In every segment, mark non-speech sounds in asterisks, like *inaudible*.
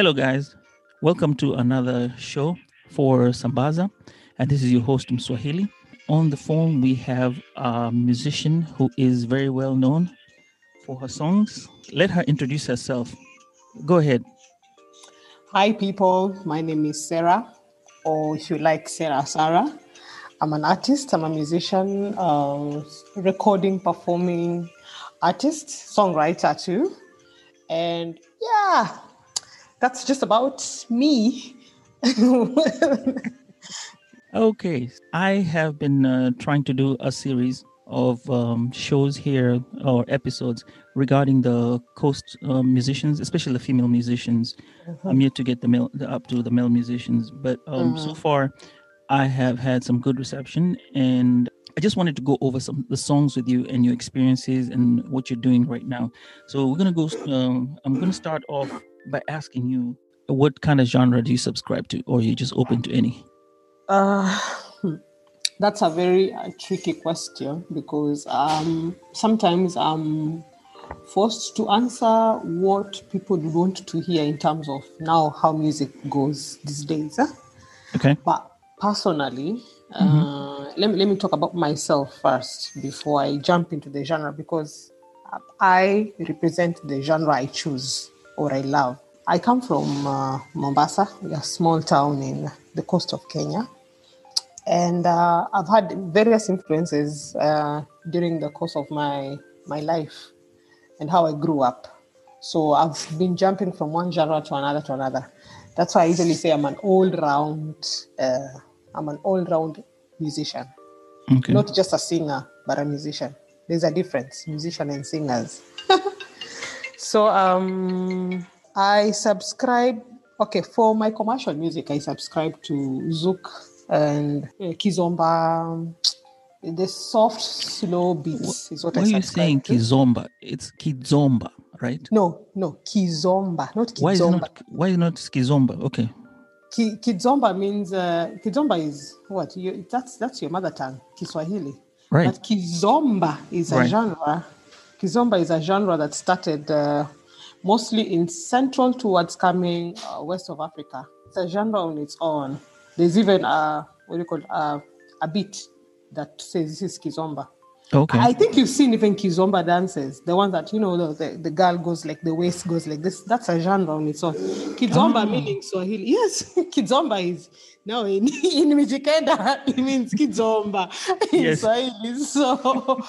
Hello, guys. Welcome to another show for Sambaza. And this is your host, Mswahili. On the phone, we have a musician who is very well known for her songs. Let her introduce herself. Go ahead. Hi, people. My name is Sarah, or if you like, Sarah Sarah. I'm an artist, I'm a musician, uh, recording, performing artist, songwriter too. And yeah, that's just about me. *laughs* Okay, I have been uh, trying to do a series of um, shows here or episodes regarding the coast uh, musicians, especially the female musicians. I'm yet to get the male the, up to the male musicians, but um, so far I have had some good reception, and I just wanted to go over some the songs with you and your experiences and what you're doing right now. So we're gonna go. Um, I'm gonna start off by asking you, what kind of genre do you subscribe to, or are you just open to any? Uh, that's a very uh, tricky question because um, sometimes I'm forced to answer what people want to hear in terms of now how music goes these days. eh? Okay. But personally, uh, let, me, let me talk about myself first before I jump into the genre because I represent the genre I choose or I love. I come from uh, Mombasa, a small town in the coast of Kenya. And uh, I've had various influences uh, during the course of my, my life and how I grew up. So I've been jumping from one genre to another to another. That's why I usually say I'm an all-round, uh, I'm an all-round musician, Okay. not just a singer, but a musician. There's a difference, musician and singers. So um, I subscribe. Okay, for my commercial music, I subscribe to Zouk and uh, Kizomba. The soft, slow beats is what Why I are you saying to. kizomba? It's kizomba, right? No, no, Kizomba, not Why is Kizomba. not? Why is not kizomba? Okay. Ki, Kizomba means uh, Kizomba is what? You, that's that's your mother tongue, Kiswahili. Right. But Kizomba is a Right. genre. Kizomba is a genre that started uh, mostly in central towards coming uh, west of Africa. It's a genre on its own. There's even a what do you call it? Uh, a beat that says this is Kizomba. Okay. I think you've seen even Kizomba dances, the ones that you know the, the, girl goes like the waist goes like this. That's a genre on its own. Kizomba Ah. meaning Swahili. Yes, *laughs* Kizomba is now in *laughs* in Mijikenda it means Kizomba *laughs* in Yes. Swahili. So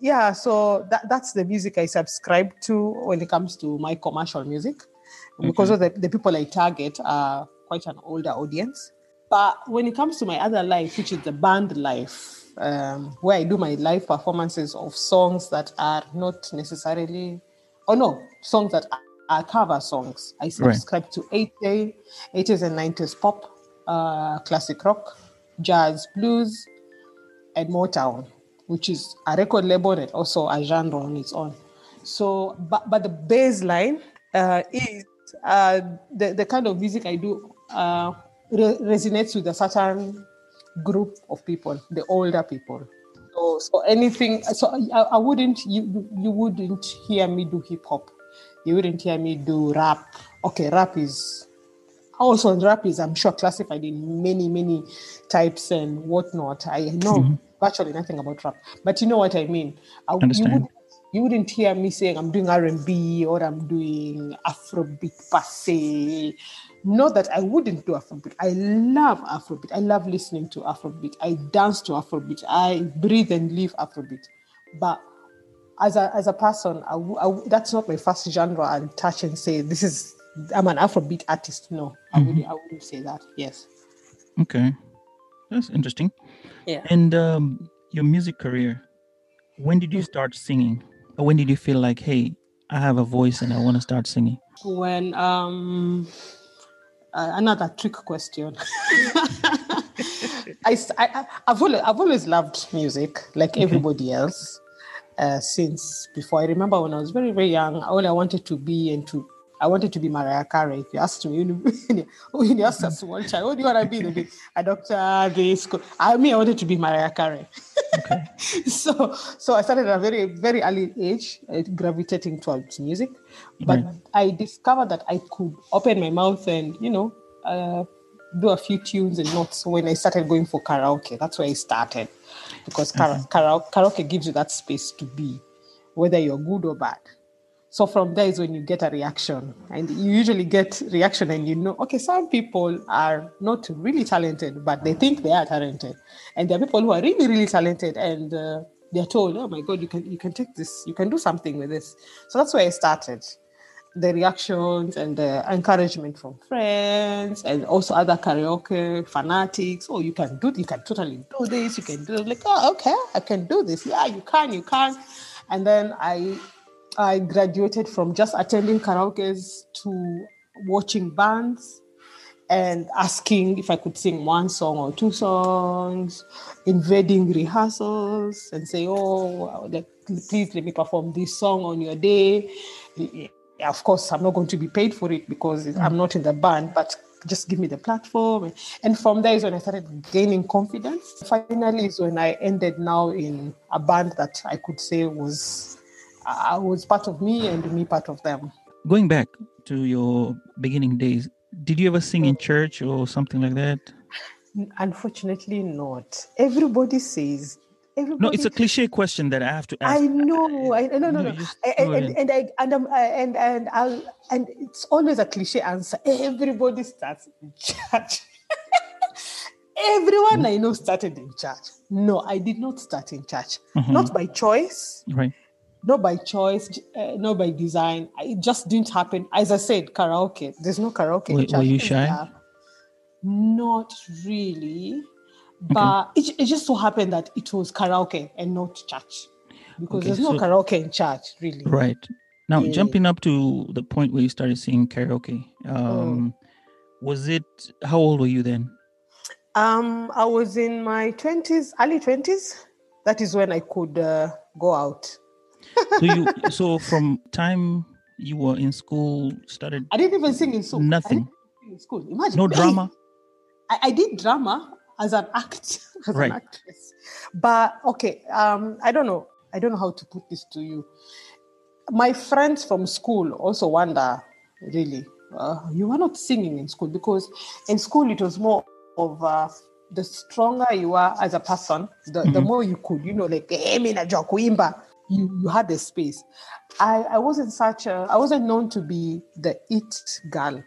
yeah, so that, that's the music I subscribe to when it comes to my commercial music. Because of the, the people I target are quite an older audience. But when it comes to my other life, which is the band life, um, where I do my live performances of songs that are not necessarily, oh no, songs that are, cover songs, I subscribe to 80s, 80s and 90s pop, uh, classic rock, jazz, blues, and Motown, which is a record label and also a genre on its own. So, but, but the baseline uh, is uh, the, the kind of music I do uh, re- resonates with a certain group of people, the older people. So, so anything, so I, I wouldn't, you, you wouldn't hear me do hip hop. You wouldn't hear me do rap. Okay, rap is also rap is i'm sure classified in many many types and whatnot i know mm-hmm. virtually nothing about rap but you know what i mean I, you, Understand. would, you wouldn't hear me saying i'm doing r&b or i'm doing afrobeat per se not that i wouldn't do afrobeat i love afrobeat i love listening to afrobeat i dance to afrobeat i breathe and live afrobeat but as a as a person, I w- I w- that's not my first genre. And touch and say this is I'm an Afrobeat artist. No, I Mhm. wouldn't. I wouldn't say that. Yes. Okay, that's interesting. Yeah. And um, your music career, when did you start singing? Or when did you feel like, hey, I have a voice and I want to start singing? When um, uh, another trick question. *laughs* I, I, I- I've always, I've always loved music like everybody else uh, since before. I remember when I was very, very young, all I wanted to be and to I wanted to be Mariah Carey. If you asked me, when you, asked a small child, what do you want to be? Be a doctor, this. co-" I mean, I wanted to be Mariah Carey. Okay. *laughs* so, so I started at a very, very early age, uh, gravitating towards music. But Right. I discovered that I could open my mouth and, you know, uh, do a few tunes and notes when I started going for karaoke. That's where I started because kara- kara- karaoke gives you that space to be, whether you're good or bad. So from there is when you get a reaction, and you usually get reaction, and you know, okay, some people are not really talented, but they think they are talented, and there are people who are really, really talented, and uh, they're told, oh my god, you can you can take this, you can do something with this. So that's where I started. The reactions and the encouragement from friends and also other karaoke fanatics. Oh, you can do, you can totally do this. You can do it. like, oh, okay, I can do this. Yeah, you can, you can. And then I I graduated from just attending karaoke's to watching bands and asking if I could sing one song or two songs, invading rehearsals and say, oh, like, please let me perform this song on your day. Of course, I'm not going to be paid for it because mm. I'm not in the band, but just give me the platform. And from there is when I started gaining confidence. Finally, is when I ended now in a band that I could say was uh, was part of me and me part of them. Going back to your beginning days, did you ever sing in church or something like that? Unfortunately, not. Everybody says. Everybody, No, it's a cliche question that I have to ask. I know. I no no no. No. I- go and, and I and I'm, I- and and I'll and it's always a cliche answer. Everybody starts in church. *laughs* Everyone I know started in church. No, I did not start in church. Mhm. Not by choice, Right. Not by choice, uh, not by design. It just didn't happen. As I said, karaoke. There's no karaoke. in Were- were you shy? Not really, but it, it just so happened that it was karaoke and not church because Okay, there's no karaoke in church, really. Right. Now, Yeah. jumping up to the point where you started singing karaoke, um, was it, how old were you then? Um, I was in my twenties, early twenties. That is when I could uh, go out. So you, so from time you were in school, started I didn't even sing in school. Nothing. in school. Imagine. no drama? I, I did drama as an act, *laughs* as Right. an actress. But okay, um, I don't know. I don't know how to put this to you. My friends from school also wonder, really, uh, you were not singing in school because in school it was more of uh, the stronger you are as a person, the, the Mhm. more you could, you know, like, hey, me na joke, kuimba." You, you had the space. I, I wasn't such a, I wasn't known to be the it girl,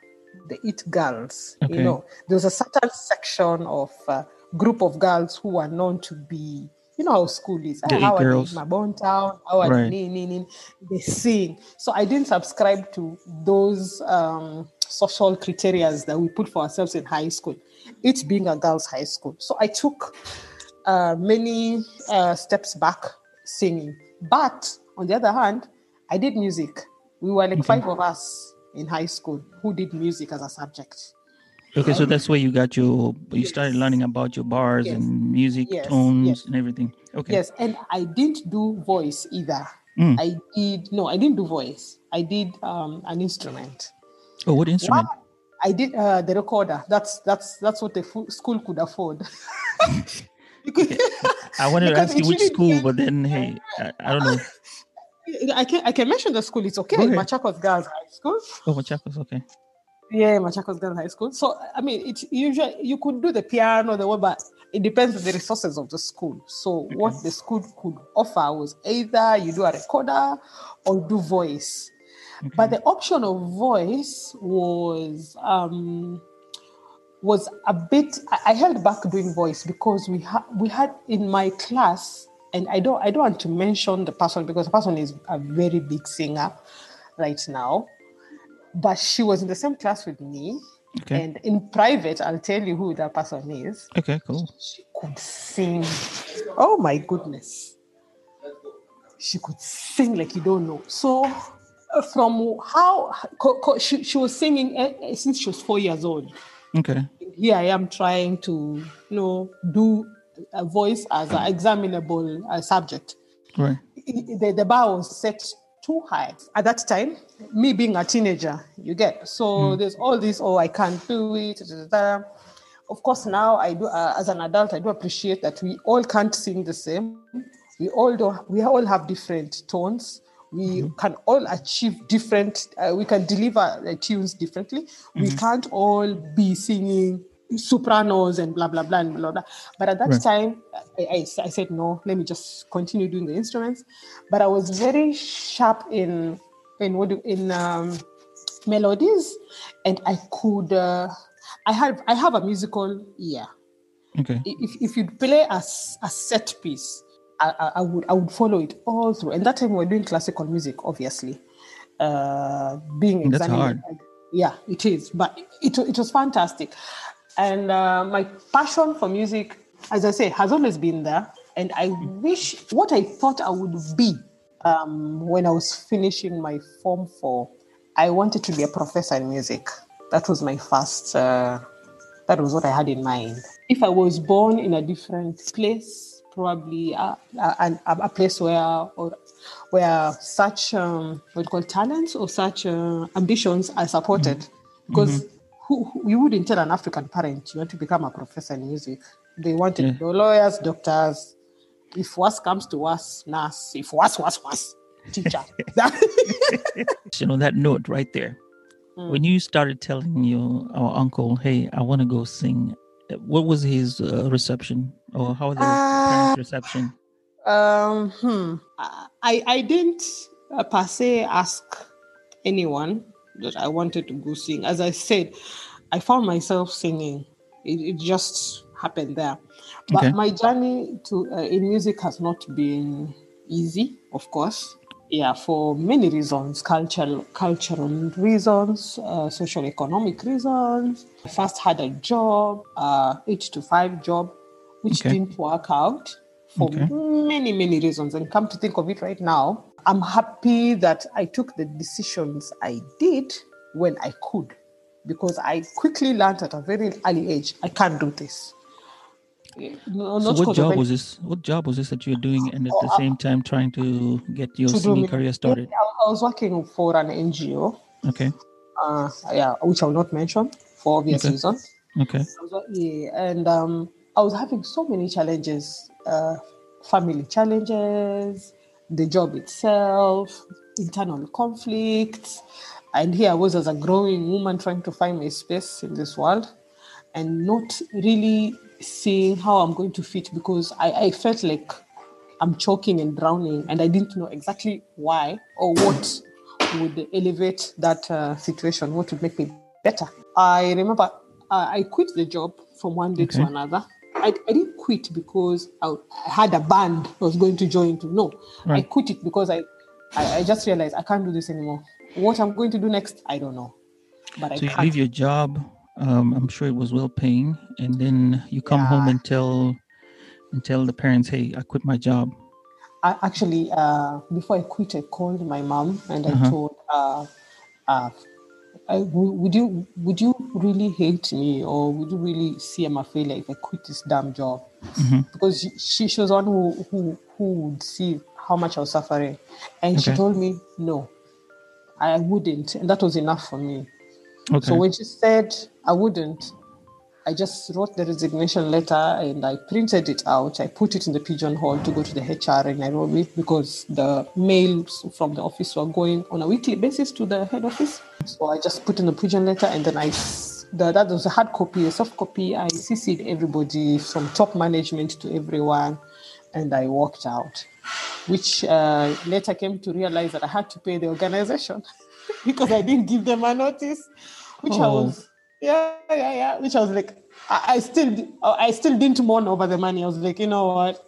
the it girls. Okay. You know, there was a certain section of uh, group of girls who were known to be, you know how school is. The Ah, how are girls. they in my town? How are Right. they? Ni. They sing. So I didn't subscribe to those um, social criteria that we put for ourselves in high school. It being a girls' high school. So I took uh, many uh, steps back singing. But on the other hand, I did music. We were like Okay. five of us in high school who did music as a subject. Okay, so that's where you got your, you started learning about your bars Yes. and music Yes, tones yes. and everything. Okay. Yes, and I didn't do voice either. Mm. I did no, I didn't do voice. I did um, an instrument. Oh, what instrument? I did uh, the recorder. That's that's that's what the school could afford. *laughs* *laughs* because I wanted to ask you which school, but then, hey, I, I don't know. I can I can mention the school. It's okay. Ahead. Machakos Girls High School. Oh, Machakos, okay. Yeah, Machakos Girls High School. So I mean, it's usually you could do the piano, the what, but it depends on the resources of the school. So what the school could offer was either you do a recorder or do voice. But the option of voice was um, was a bit. I, held back doing voice because we had we had in my class and I don't I don't want to mention the person because the person is a very big singer right now. But she was in the same class with me. Okay. And in private, I'll tell you who that person is. Okay, cool. She could sing. Oh my goodness. She could sing like you don't know. So, uh, from how she, she was singing uh, since she was four years old. Okay. Here I am trying to, you know, do a voice as an examinable uh, subject. Right. The, the bar was set too high at that time. Me being a teenager, you get so there's all this. Oh, I can't do it. da, da, da. Of course, now I do. Uh, as an adult, I do appreciate that we all can't sing the same. We all do. We all have different tones. We can all achieve different. Uh, we can deliver uh, tunes differently. We can't all be singing sopranos and blah blah blah and blah blah. But at that Right. time, I, I, I said no. Let me just continue doing the instruments. But I was very sharp in in what in um, melodies, and I could. Uh, I have I have a musical ear. Okay. If if you play a, a set piece, I, I, would I would follow it all through. And that time we were doing classical music, obviously. Uh, being That's examined. Yeah, it is. But it, it was fantastic. And uh, my passion for music, as I say, has always been there. And I wish what I thought I would be um, when I was finishing my Form 4, I wanted to be a professor in music. That was my first, uh, that was what I had in mind. If I was born in a different place, probably a, a, a place where, or, where such um, what you call talents or such uh, ambitions are supported, because who, who, you wouldn't tell an African parent you want to become a professor in music. They wanted Yeah. to be lawyers, doctors. If worse comes to worse, nurse. If worse, worse, worse, teacher. *laughs* You know that note right there. Mm. When you started telling your our uncle, "Hey, I want to go sing," what was his uh, reception, or how was the Uh, reception? Um, hmm. I I didn't uh, per se ask anyone that I wanted to go sing. As I said, I found myself singing. It, it just happened there. But Okay. my journey to uh, in music has not been easy, of course. Yeah, for many reasons, cultural cultural reasons, uh, social economic reasons. I first had a job, uh, eight to five job, which Okay. didn't work out for Okay. many, many reasons. And come to think of it right now, I'm happy that I took the decisions I did when I could, because I quickly learned at a very early age I can't do this. No, So, what job was this? What job was this that you were doing, and at the same time trying to get your to singing career started? I was working for an NGO, Okay. uh, yeah, which I will not mention for obvious Okay. reasons. Okay. I was, wo- yeah, and um, I was having so many challenges, uh, family challenges, the job itself, internal conflicts, and here I was as a growing woman trying to find my space in this world, and not really seeing how I'm going to fit because I, I felt like I'm choking and drowning, and I didn't know exactly why or what would elevate that uh, situation, what would make me better. I remember uh, I quit the job from one day to another. I, I didn't quit because I, I had a band I was going to join to. No, I quit it because I, I, I just realized I can't do this anymore. What I'm going to do next, I don't know. But I So you can't. leave your job. Um, I'm sure it was well paying, and then you come home and tell and tell the parents, "Hey, I quit my job." I actually, uh, before I quit, I called my mom and I Uh-huh. told, uh, uh, I, would you would you really hate me or would you really see I'm a failure if I quit this damn job? Mhm. Because she, she, was one who, who who would see how much I was suffering, and she told me no, I wouldn't, and that was enough for me. Okay. So when she said I wouldn't, I just wrote the resignation letter and I printed it out. I put it in the pigeonhole to go to the HR in Nairobi because the mails from the office were going on a weekly basis to the head office. So I just put in the pigeon letter and then I, the, that was a hard copy, a soft copy. I CC'd everybody from top management to everyone, and I walked out. Which uh, later came to realize that I had to pay the organization *laughs* because I didn't give them a notice, which I Oh. was yeah, yeah, yeah. Which I was like, I, I still, I still didn't mourn over the money. I was like, you know what?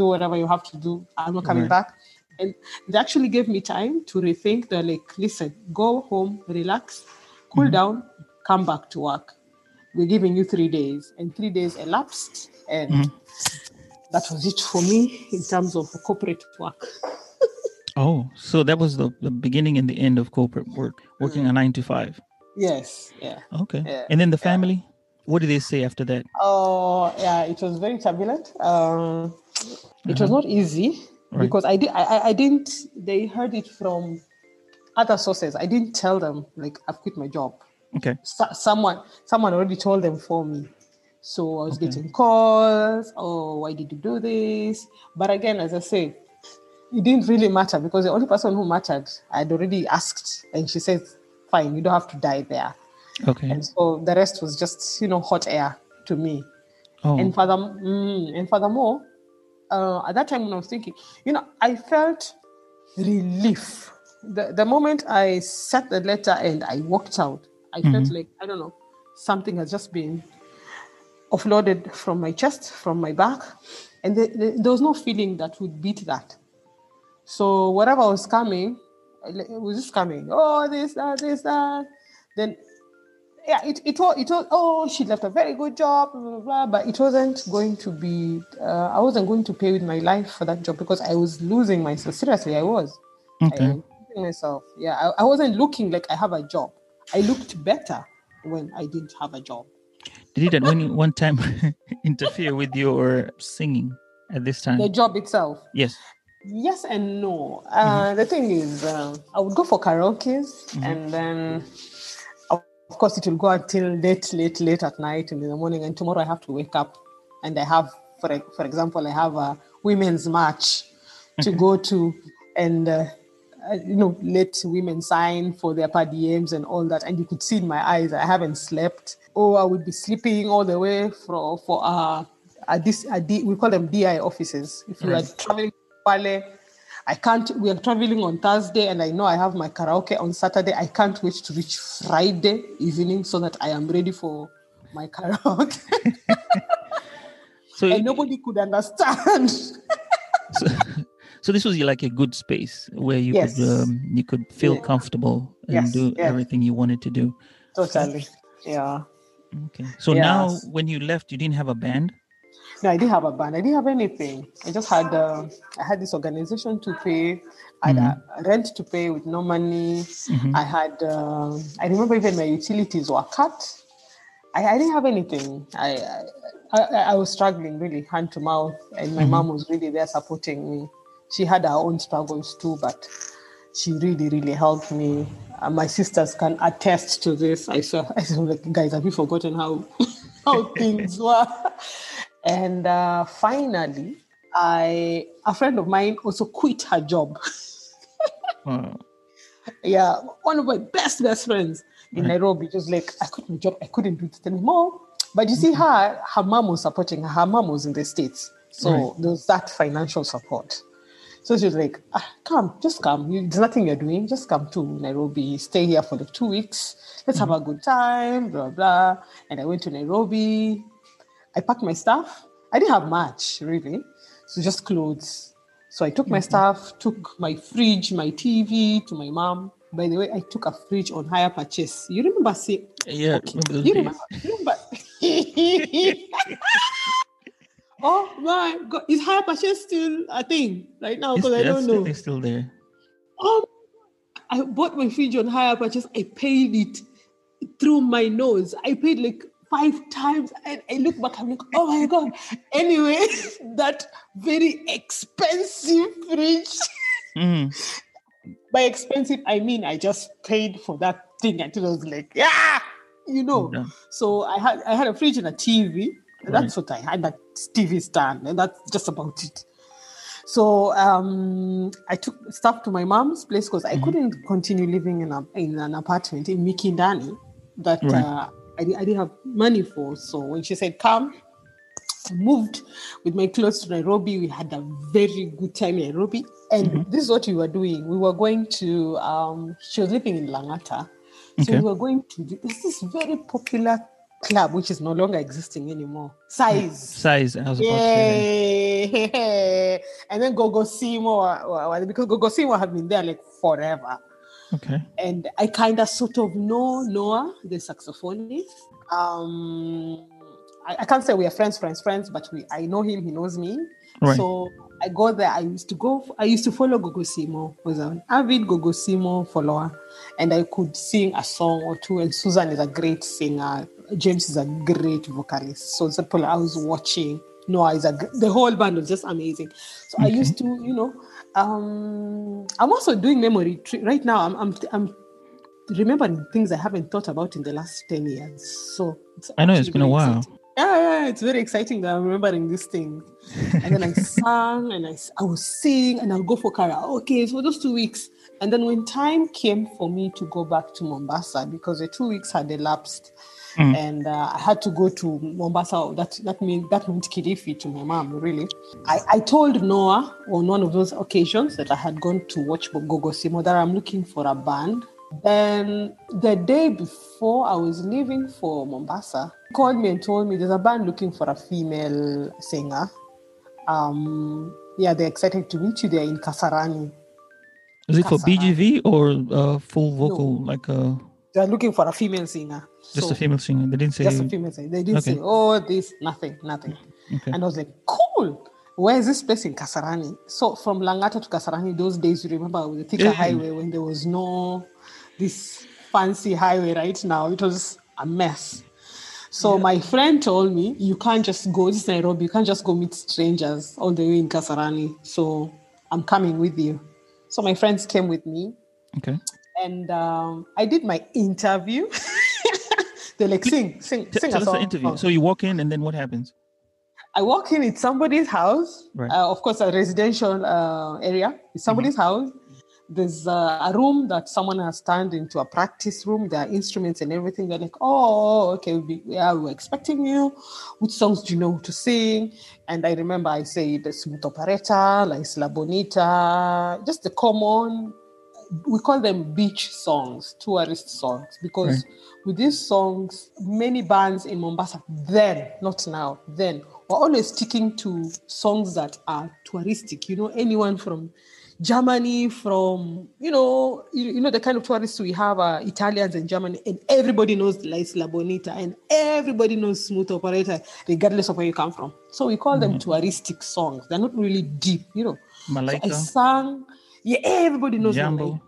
do whatever you have to do. I'm not coming Right. back. And they actually gave me time to rethink. They're like, listen, go home, relax, cool Mm-hmm. down, come back to work. We're giving you three days. And three days elapsed. And Mhm. that was it for me in terms of corporate work. *laughs* Oh, so that was the, the beginning and the end of corporate work, working a nine to five. Yes. Yeah. Okay. Yeah, And then the family, what did they say after that? Oh, yeah, it was very turbulent. Um, it was not easy Uh-huh. Right. because I, did, I, I- I didn't, they heard it from other sources. I didn't tell them, like, I've quit my job. Okay. So, someone, someone already told them for me. So I was Okay. getting calls. Oh, why did you do this? But again, as I say, it didn't really matter because the only person who mattered, I'd already asked, and she said, "Fine, you don't have to die there." Okay. And so the rest was just, you know, hot air to me. Oh, And further, mm, and furthermore, uh, at that time when I was thinking, you know, I felt relief. The, the moment I sat the letter and I walked out, I felt like, I don't know, something has just been offloaded from my chest, from my back. And the, the- there was no feeling that would beat that. So whatever was coming, it was just coming. Oh, this, that, this, that. Then yeah, it, it was it was oh she left a very good job, blah, blah, blah, but it wasn't going to be uh, I wasn't going to pay with my life for that job because I was losing myself. Seriously, I was. I was losing myself. Yeah, I, I wasn't looking like I have a job. I looked better when I didn't have a job. Did it at one, one time *laughs* interfere with your singing at this time? The job itself. yes. Yes and no. Uh, The thing is, uh, I would go for karaoke's and then, of course, it will go until late, late, late at night and in the morning. And tomorrow I have to wake up and I have, for, for example, I have a women's march to go to and, uh, uh, you know, let women sign for their per diems and all that. And you could see in my eyes, I haven't slept. Or I would be sleeping all the way for, for uh, a, this, a D, we call them DI offices. If you are traveling Kwale. I can't. We are traveling on Thursday, and I know I have my karaoke on Saturday. I can't wait to reach Friday evening so that I am ready for my karaoke. So, *laughs* and nobody could understand. *laughs* so, so this was like a good space where you Yes. could um, you could feel Yeah. comfortable and Yes, do yes. everything you wanted to do. totally. Yeah. Okay. So now, when you left, you didn't have a band. No, I didn't have a band. I didn't have anything. I just had. Uh, I had this organization to pay. I had uh, rent to pay with no money. I had. Uh, I remember even my utilities were cut. I, I didn't have anything. I, I I was struggling really hand to mouth, and my mom was really there supporting me. She had her own struggles too, but she really really helped me. Uh, my sisters can attest to this. I saw. *laughs* I saw like guys, have you forgotten how *laughs* how things were? And uh, finally, I a friend of mine also quit her job. Wow. yeah, one of my best best friends in hmm. Nairobi. Just like I quit my job, I couldn't do it anymore. But you see, hmm. her her mom was supporting her. Her mom was in the states, so Right. there was that financial support. So she was like, ah, "Come, just come. You, there's nothing you're doing. Just come to Nairobi. Stay here for the two weeks. Let's have a good time." Blah blah. And I went to Nairobi. I packed my stuff. I didn't have much really, so just clothes. So I took my mm-hmm. stuff, took my fridge, my TV to my mom. By the way, I took a fridge on hire purchase. You remember see? Yeah. Those You remember? you remember? *laughs* oh my god, is hire purchase still a thing right now? Because I don't know. it's still there. Oh, I bought my fridge on hire purchase. I paid it through my nose. I paid like five times, and I look back. I'm like, oh my god. Anyway, *laughs* that very expensive fridge. Mhm. *laughs* By expensive, I mean I just paid for that thing until I was like, yeah, you know. Yeah. So I had I had a fridge and a TV. And That's what I had. That TV stand, and that's just about it. So um, I took stuff to my mom's place because I couldn't continue living in a in an apartment in Mikindani that Right. uh, I, I didn't have money for. So when she said come, I moved with my clothes to Nairobi. We had a very good time in Nairobi, and this is what we were doing. We were going to. Um, she was living in Langata, so Okay. we were going to. This very popular club, which is no longer existing anymore. Size. Size. I was about to say. *laughs* And then Gogo Simo, because Gogo Simo have been there like forever. Okay. And I kind of sort of know Noah, the saxophonist. Um, I, I can't say we are friends, friends, friends, but we I know him, he knows me. Right. So I go there. I used to go. I used to follow Gogo Simo. Was an avid Gogo Simo follower, and I could sing a song or two. And Susan is a great singer. James is a great vocalist. So people I was watching. Noah is a the whole band was just amazing. So I used to, you know, um, I'm also doing memory tre- right now. I'm, I'm I'm remembering things I haven't thought about in the last ten years. So it's I know it's been a while. exciting. Yeah, yeah, it's very exciting that I'm remembering these things. And then I *laughs* sang and I, I would sing and I'll go for karaoke for those two weeks. And then when time came for me to go back to Mombasa because the two weeks had elapsed Mm. and uh, I had to go to Mombasa. That that means that meant Kilifi to my mom. Really, I, I told Noah on one of those occasions that I had gone to watch Gogo Simo that I'm looking for a band. Then the day before I was leaving for Mombasa, he called me and told me there's a band looking for a female singer. Um, yeah, they're excited to meet you. They're in Kasarani. Is it for BGV or uh, full vocal, like uh, They're looking for a female singer. just So- a female singer? They didn't say. Just a female singer. They didn't Okay. say, oh, this, nothing, nothing. Okay. And I was like, cool. Where is this place in Kasarani? So from Langata to Kasarani, those days, you remember with the Thika Yeah. highway when there was no this fancy highway right now. It was a mess. So my friend told me, you can't just go, this is Nairobi, you can't just go meet strangers all the way in Kasarani. So I'm coming with you. So my friends came with me Okay. And um, I did my interview. *laughs* They're like, sing, sing, T- sing tell us the interview. Oh. So you walk in, and then what happens? I walk in, it's somebody's house, Right. uh, of course, a residential uh, area. It's somebody's house. There's uh, a room that someone has turned into a practice room. There are instruments and everything. They're like, oh, okay, we'll be, yeah, we're expecting you. Which songs do you know to sing? And I remember I said the Smooth Operator, La Isla Bonita, just the common, we call them beach songs, tourist songs, because with these songs, many bands in Mombasa then, not now, then, were always sticking to songs that are touristic. You know, anyone from Germany, from you know, you, you know the kind of tourists we have are Italians and Germany, and everybody knows La Isla Bonita, and everybody knows Smooth Operator, regardless of where you come from. So we call them mm. touristic songs. They're not really deep, you know. So I sang. Yeah, everybody knows. Jambo,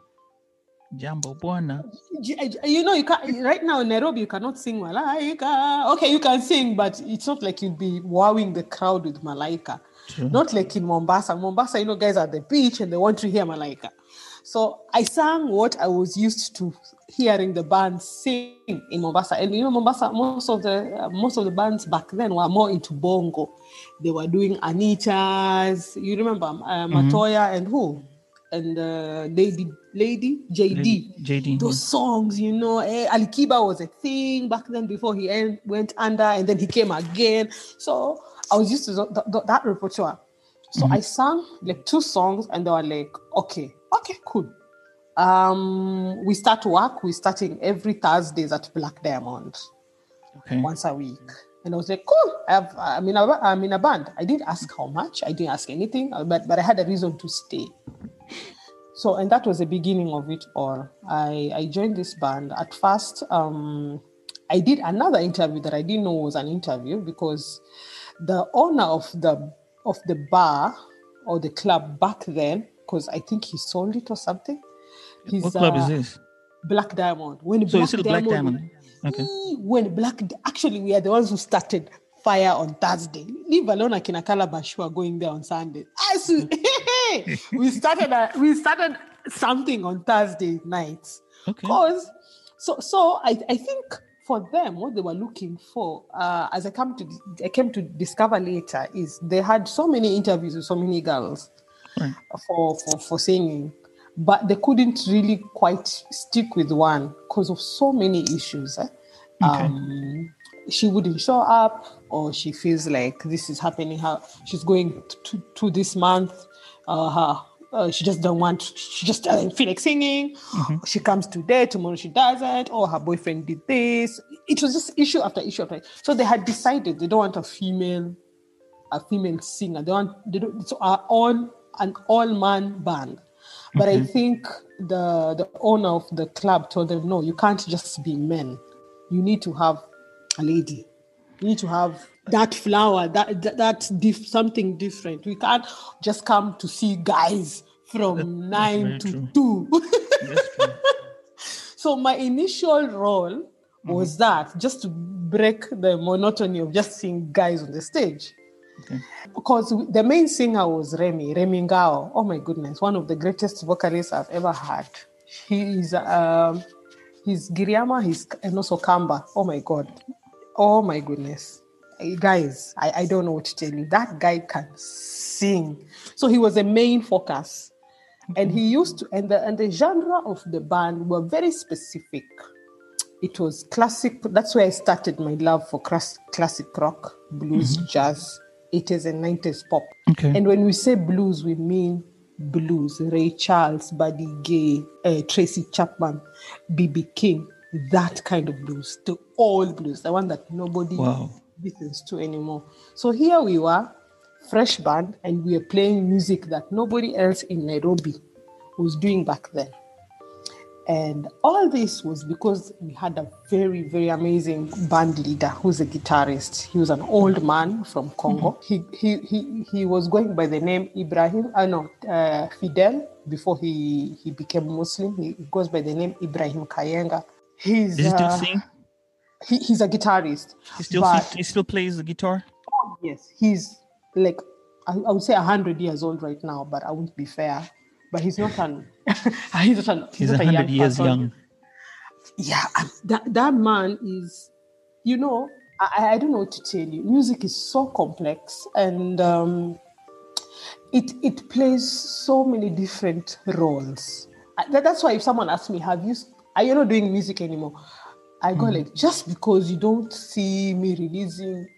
Jambo Bwana. J- You know, you can right now in Nairobi, you cannot sing Malaika. Okay, you can sing, but it's not like you'll be wowing the crowd with Malaika. True. Not like in Mombasa. Mombasa, you know, guys are at the beach and they want to hear Malaika. So I sang what I was used to hearing the band sing in Mombasa. And you know, Mombasa, most of the uh, most of the bands back then were more into bongo. They were doing Anita's. You remember uh, Matoya and who? And uh, Lady Lady JD Lady- JD. those songs, you know, eh, Alikiba was a thing back then before he en- went under and then he came again. So I was used to th- th- that repertoire. So I sang like two songs and they were like, okay, okay, cool. Um, we start work, we're starting every Thursdays at Black Diamond Okay. once a week. And I was like, cool. I have, I'm in a, I'm in a band. I didn't ask how much. I didn't ask anything, but, but I had a reason to stay. So, and that was the beginning of it all. I, I joined this band. At first, um, I did another interview that I didn't know was an interview because the owner of the of the bar or the club back then, because I think he sold it or something. He's, What club uh, is this? Black Diamond. When So Black still Black Diamond. Okay. When Black actually we are the ones who started fire on Thursday. Leave alone Akina are going there on Sunday. I see- *laughs* we started a, we started something on Thursday nights. Okay. Because so so I, I think for them what they were looking for uh, as I come to I came to discover later is they had so many interviews with so many girls Right. for, for, for singing, but they couldn't really quite stick with one because of so many issues. eh. Okay. Um, she wouldn't show up, or she feels like this is happening. Her she's going to, to this month. Uh, uh, she just don't want, she just doesn't feel like singing. Mhm. She comes today, tomorrow she doesn't. Or her boyfriend did this. It was just issue after issue after. So they had decided they don't want a female, a female singer. They want they don't. It's our all an all man band. But I think the the owner of the club told them, no, you can't just be men. You need to have a lady. You need to have that flower, that that, that diff, something different. We can't just come to see guys from *laughs* nine to true. two. *laughs* So my initial role was that just to break the monotony of just seeing guys on the stage. Okay. Because the main singer was Remy, Remy Ngao. Oh my goodness, one of the greatest vocalists I've ever had. He is um he's Giriama, he's and also Kamba. Oh my god. Oh my goodness. Guys, I, I don't know what to tell you. That guy can sing. So he was a main focus. And he used to and the and the genre of the band were very specific. It was classic. That's where I started my love for class, classic rock, blues, jazz, 80s and 90s pop. Okay. And when we say blues, we mean blues. Ray Charles, Buddy Guy, uh, Tracy Chapman, B.B. King, that kind of blues, the old blues, the one that nobody Wow. listens to anymore. So here we were, fresh band, and we were playing music that nobody else in Nairobi was doing back then. And all this was because we had a very, very amazing band leader who's a guitarist. He was an old man from Congo. He, he, he, he was going by the name Ibrahim, uh, no, uh, Fidel, before he, he became Muslim. He goes by the name Ibrahim Kayenga. He's, Does he still uh, sing? he, he's a guitarist. He still but- sing, he still plays the guitar? Yes, he's like I, I would say hundred years old right now, but I wouldn't be fair. But he's not an *laughs* he's not an He's not a young hundred years person. young. Yeah, that that man is, you know, I, I don't know what to tell you. Music is so complex, and um, it it plays so many different roles. That- that's why if someone asks me, "Have you? Are you not doing music anymore?" I go hmm. like, just because you don't see me releasing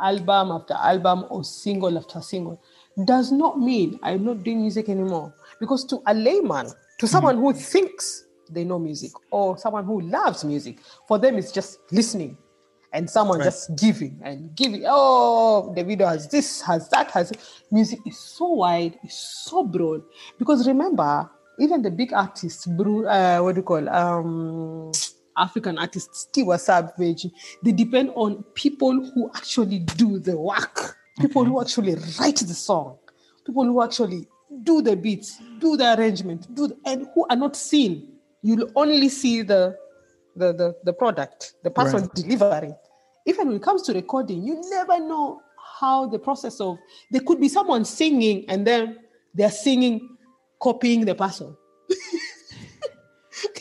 album after album or single after single does not mean I'm not doing music anymore. Because to a layman, to hmm. someone who thinks they know music or someone who loves music, for them it's just listening and someone Right. just giving and giving. Oh, the video has this, has that, has music is so wide, it's so broad. Because remember, even the big artists, Bru- uh, what do you call um African artists, still Tiwa Savage, they depend on people who actually do the work, people who actually write the song, people who actually do the beats, do the arrangement, do the, and who are not seen. You'll only see the the the, the product, the person Right. delivering. Even when it comes to recording, you never know how the process of there could be someone singing and then they're singing, copying the person. *laughs*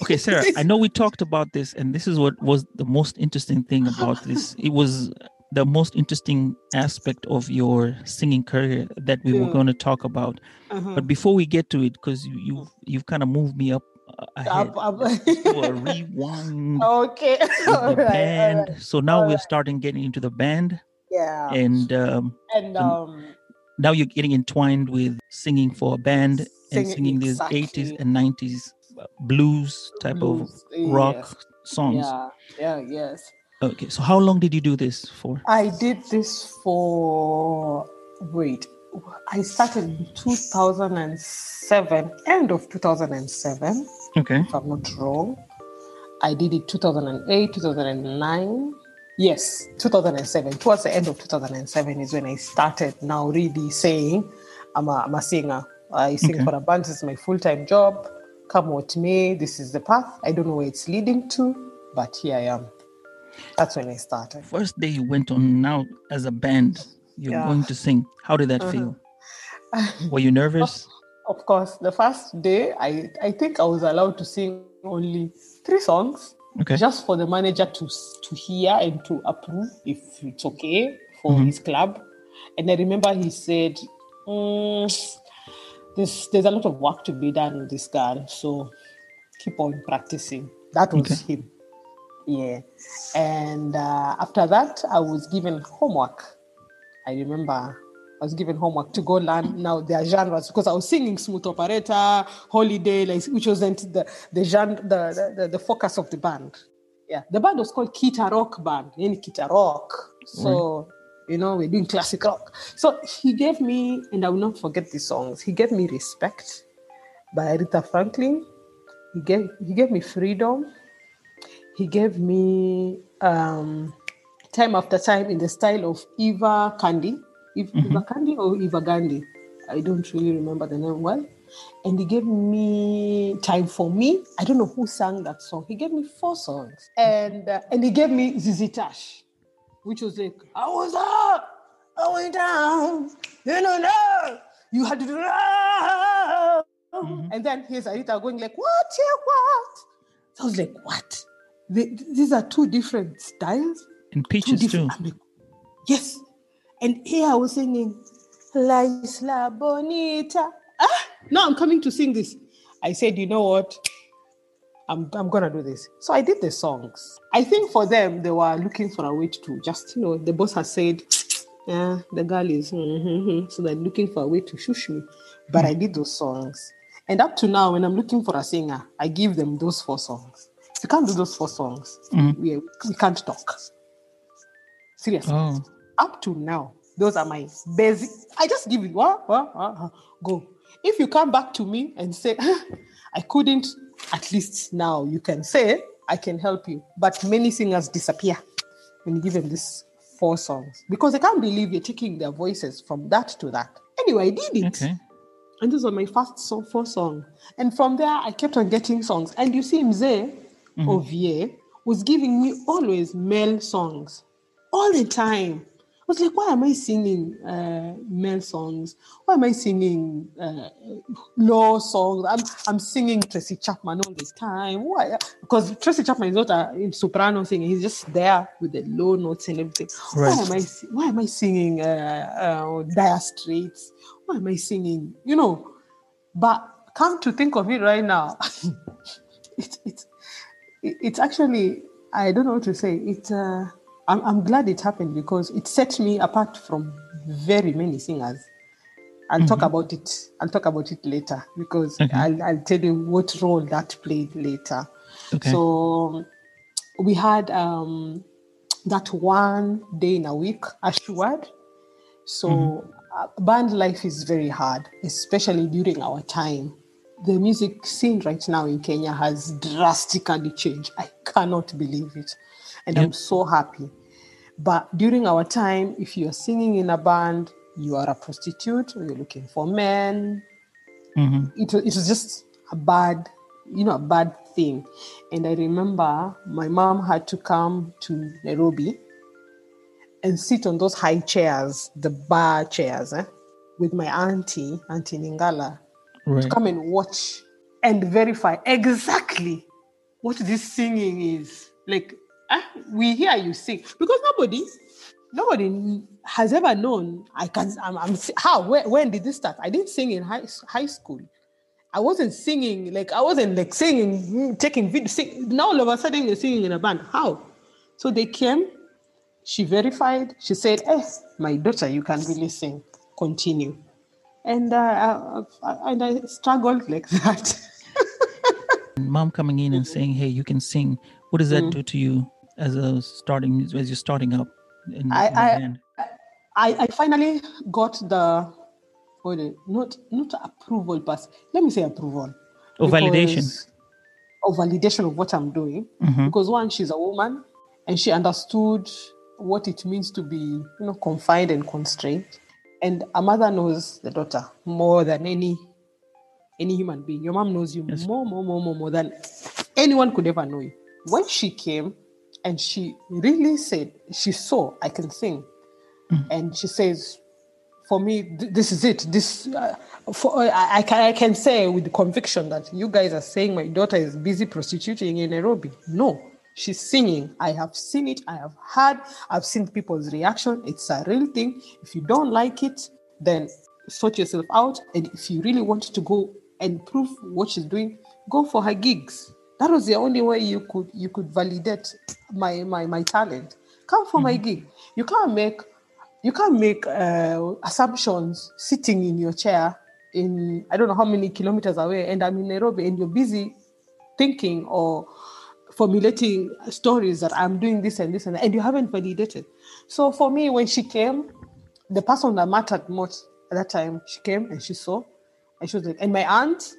Okay, Sarah, I know we talked about this, and this is what was the most interesting thing about this. It was the most interesting aspect of your singing career that we were Mm. going to talk about. Uh-huh. But before we get to it, because you, you've you've kind of moved me up uh, ahead, Up- up- *laughs* rewind okay. All the *laughs* band. right. So now we're Alright. starting getting into the band, Yeah. and um, and um now you're getting entwined with singing for a band and Singing- singing these 80s and 90s uh, blues type blues, of rock yes. songs. Yeah, yeah, yes. Okay, so how long did you do this for? I did this for wait. I started in 2007, end of 2007, Okay. if I'm not wrong. I did it 2008, 2009. Yes, 2007. Towards the end of 2007 is when I started now really saying, I'm a, I'm a singer. I sing Okay. for a band. This is my full time job. Come what may. This is the path. I don't know where it's leading to, but here I am. That's when I started. First day you went on now as a band, you're Yeah. going to sing. How did that Uh-huh. feel? *laughs* Were you nervous? Of course, the first day, I, I think I was allowed to sing only three songs, Okay. just for the manager to to hear and to approve if it's okay for Mhm. his club. And I remember he said, "Mm, "There's there's a lot of work to be done with this girl, so keep on practicing." That was Okay. him. Yeah. And uh, after that, I was given homework. I remember I was given homework to go learn now their genres because I was singing smooth operator, holiday, like which wasn't the the genre, the, the, the focus of the band. Yeah, the band was called Kita Rock Band, any Kita Rock. So you know we're doing classic rock. So he gave me, and I will not forget these songs. He gave me respect by Aretha Franklin. He gave he gave me freedom. He gave me um, time after time in the style of Eva Candy. Eva, Eva Candy or Eva Gandhi. I don't really remember the name well. And he gave me time for me. I don't know who sang that song. He gave me four songs, and uh, and he gave me Zizi Tash, which was like I was up, I went down, you know, no, you had to do that. And then here's Aretha going like, what, yeah, what? So I was like, what? They, these are two different styles. And Two peaches too. different. Like, yes. And here I was singing, La Isla Bonita. Ah, now I'm coming to sing this. I said, you know what? I'm, I'm gonna do this. So I did the songs. I think for them, they were looking for a way to just, you know, the boss has said, yeah, the girl is, mm-hmm, so they're looking for a way to shush me. But I did those songs. And up to now, when I'm looking for a singer, I give them those four songs. If you can't do those four songs, we, we can't talk. Seriously Oh, up to now, those are my basic. I just give it what, go. If you come back to me and say, *laughs* I couldn't, at least now you can say, I can help you. But many singers disappear when you give them these four songs because they can't believe you're taking their voices from that to that. Anyway, I did it. okay. And this was my first song, four song. And from there, I kept on getting songs. And you see, Mzee mm-hmm. Ovie was giving me always male songs all the time. I was like, why am I singing uh, male songs? Why am I singing uh, low songs? I'm, I'm singing Tracy Chapman all this time. Why? Because Tracy Chapman is not a soprano singer. He's just there with the low notes and everything. Right. Why am I? Why am I singing uh, uh, Dire Straits? Why am I singing? You know. But come to think of it right now, *laughs* it's it's it's actually I don't know what to say. It uh, I'm I'm glad it happened because it set me apart from very many singers. I'll talk about it. I'll talk about it later because Okay. I'll I'll tell you what role that played later. Okay. So we had um, that one day in a week assured. So uh, band life is very hard, especially during our time. The music scene right now in Kenya has drastically changed. I cannot believe it. And I'm so happy. But during our time, if you're singing in a band, you are a prostitute, you're looking for men, Mhm. it, it was just a bad, you know, a bad thing. And I remember my mom had to come to Nairobi and sit on those high chairs, the bar chairs, eh, with my auntie, Auntie Ningala, Right. to come and watch and verify exactly what this singing is. Like, ah, we hear you sing because nobody, nobody has ever known. I can. I'm. I'm how? When, when did this start? I didn't sing in high high school. I wasn't singing like I wasn't like singing, taking video. Sing, now all of a sudden you're singing in a band. How? So they came. She verified. She said, "Eh, my daughter, you can really sing. Continue." And uh, I, I, and I struggled like *laughs* that. Mom coming in and saying, "Hey, you can sing." What does that Mm. do to you as a starting as you're starting up in, I- in the I-? I, I finally got the it? not not approval, but let me say approval. Oh, validation. Or validation of what I'm doing. Mhm. Because one, she's a woman and she understood what it means to be, you know, confined and constrained. And a mother knows the daughter more than any any human being. Your mom knows you Yes. more, more, more, more, more than anyone could ever know you. When she came and she really said, she saw I can sing. And she says, for me, th- this is it. This, uh, for, uh, I, I, can, I can say with conviction that you guys are saying my daughter is busy prostituting in Nairobi. No, she's singing. I have seen it. I have heard. I've seen people's reaction. It's a real thing. If you don't like it, then sort yourself out. And if you really want to go and prove what she's doing, go for her gigs. That was the only way you could you could validate my my my talent. Come for my gig. You can't make you can't make uh, assumptions sitting in your chair in I don't know how many kilometers away, and I'm in Nairobi, and you're busy thinking or formulating stories that I'm doing this and this and that, and you haven't validated. So for me, when she came, the person that mattered most at that time, she came and she saw, and she was like, and my aunt,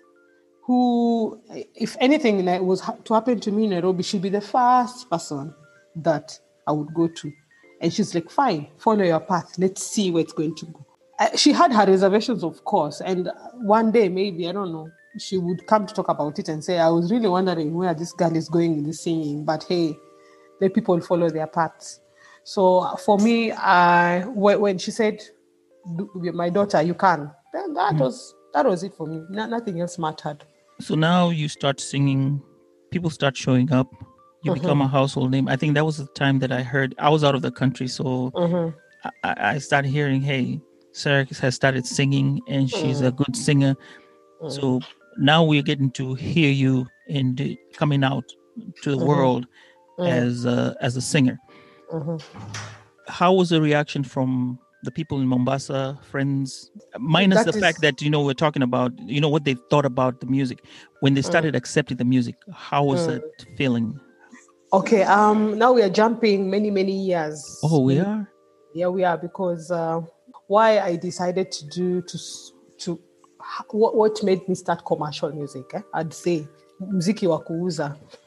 who, if anything was to happen to me in Nairobi, she'd be the first person that I would go to. And she's like, fine, follow your path. Let's see where it's going to go. She had her reservations, of course. And one day, maybe, I don't know, she would come to talk about it and say, I was really wondering where this girl is going in the singing, but hey, let people follow their paths. So for me, I when she said, "My daughter, you can," then that mm was that was it for me. No, nothing else mattered. So now you start singing. People start showing up. You mm-hmm. become a household name. I think that was the time that I heard. I was out of the country, so mm-hmm. I, I, started hearing, "Hey, Sarah has started singing, and she's a mm. good singer." So now we're getting to hear you and coming out to the mm-hmm. world as a, as a singer. Mm-hmm. How was the reaction from the people in Mombasa, friends, minus that the is... fact that you know we're talking about you know what they thought about the music when they started mm. accepting the music? How was mm. that feeling? Okay, um, now we are jumping many many years. Oh, we are. Yeah, we are because uh, why I decided to do to to what, what made me start commercial music. Eh? I'd say mziki wa kuuza. *laughs*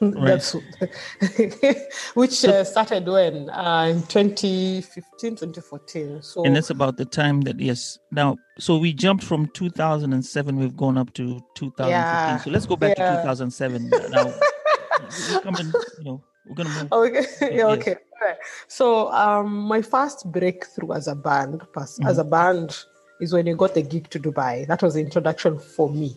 Which uh, started when uh, in 2015 2014 so and that's about the time that yes. Now so we jumped from 2007 we've gone up to 2015 yeah, so let's go back yeah. to 2007 now. Coming, you know we're gonna move. Okay. Yeah, okay. Yes. so um my first breakthrough as a band as mm-hmm. a band is when you got the gig to dubai. That was the introduction for me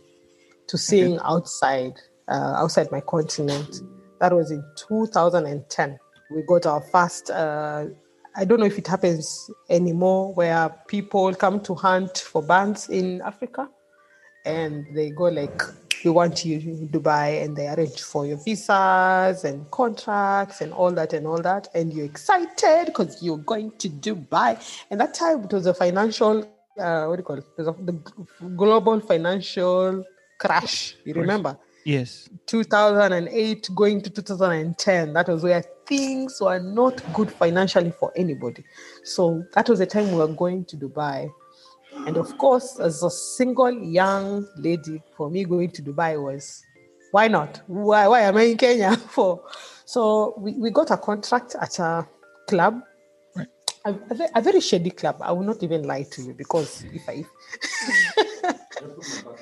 to sing okay. outside uh, outside my continent. That was in 2010. We got our first, uh, I don't know if it happens anymore, where people come to hunt for bands in Africa and they go like, we want you in Dubai and they arrange for your visas and contracts and all that and all that. And you're excited because you're going to Dubai. And that time it was a financial, uh, what do you call it? It was the global financial crash. You remember? Yes. 2008 going to 2010. That was where things were not good financially for anybody. So that was the time we were going to Dubai. And of course, as a single young lady, for me going to Dubai was why not? Why, why am I in Kenya *laughs* for? So we, we got a contract at a club, right. a, a, a very shady club. I will not even lie to you because if I